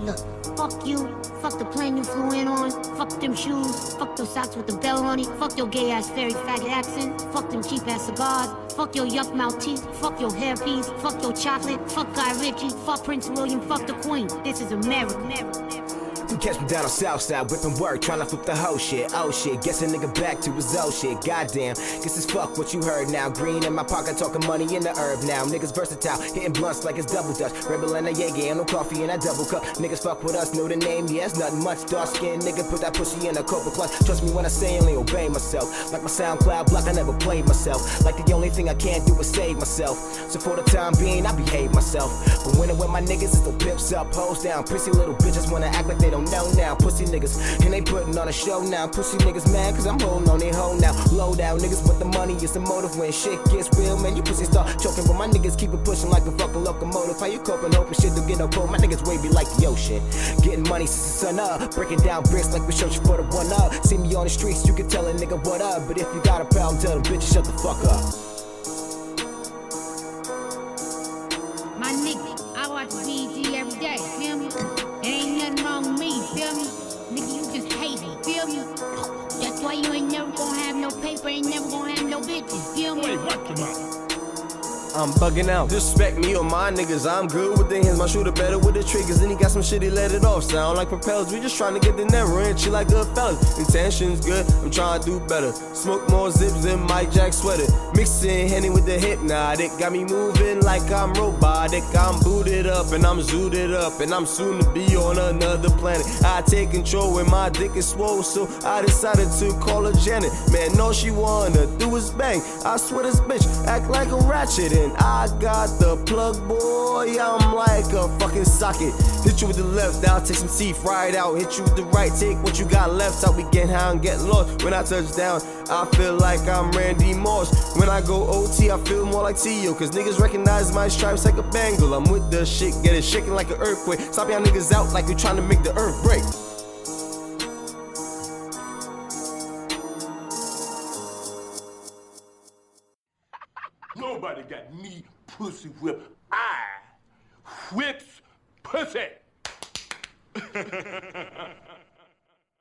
Look, fuck you. Fuck the plane you flew in on. Fuck them shoes. Fuck those socks with the bell on it. Fuck your gay ass fairy faggot accent. Fuck them cheap ass cigars. Fuck your yuck mouth teeth. Fuck your hairpiece. Fuck your chocolate. Fuck Guy Ritchie. Fuck Prince William. Fuck the Queen. This is America. America. You catch me down on Southside, whipping work, trying to flip the whole shit. Oh shit, guess a nigga back to his old shit. Goddamn, guess it's fuck what you heard now. Green in my pocket, talking money in the herb now. Niggas versatile, hitting blunts like it's double dutch. Rebel and a Jaeger, and no coffee in a double cup. Niggas fuck with us, know the name, yeah, it's nothing much. Dark skin, nigga, put that pussy in a cobra clutch. Trust me when I say only obey myself. Like my SoundCloud block, I never played myself. Like the only thing I can't do is save myself. So for the time being, I behave myself. But when I'm with my niggas, it's the pips up, hoes down. Prissy little bitches wanna act like they don't know now. Pussy niggas, and they putting on a show now. Pussy niggas mad cause I'm holding on they hoe now. Low down niggas, but the money is the motive when shit gets real, man. You pussy start choking, but my niggas keep it pushing like a fucking locomotive. How you coping, hoping shit don't get no cold? My niggas wavy like the ocean. Getting money since the sun up, breaking down bricks like we searching for the one up. See me on the streets, you can tell a nigga what up. But if you got a problem, tell them bitches shut the fuck up. My nigga, I watch BET every day, feel me? Nothing wrong with me, feel me? Nigga, you just hate feel me? That's why you ain't never gonna have no paper, ain't never gonna have no bitches, feel me? Wait, mouth. I'm bugging out. Disrespect me or my niggas. I'm good with the hands. My shooter better with the triggers. And he got some shit, he let it off. Sound like propellers. We just trying to get the never in. She like good fellas. Intentions good. I'm trying to do better. Smoke more zips than Mike Jack sweater. Mixing Henny with the hypnotic. Got me moving like I'm robotic. I'm booted up and I'm zooted up. And I'm soon to be on another I take control when my dick is swole. So I decided to call her Janet. Man, all she wanna do is bang. I swear this bitch act like a ratchet. And I got the plug, boy. I'm like a fucking socket. Hit you with the left, I'll take some teeth right out. Hit you with the right, take what you got left out. We get high and get lost. When I touch down, I feel like I'm Randy Moss. When I go OT, I feel more like Tio. Cause niggas recognize my stripes like a Bengal. I'm with the shit, get it shaking like an earthquake. Stop y'all niggas out like you trying to make the earth break. Nobody got me pussy whip. I whips pussy.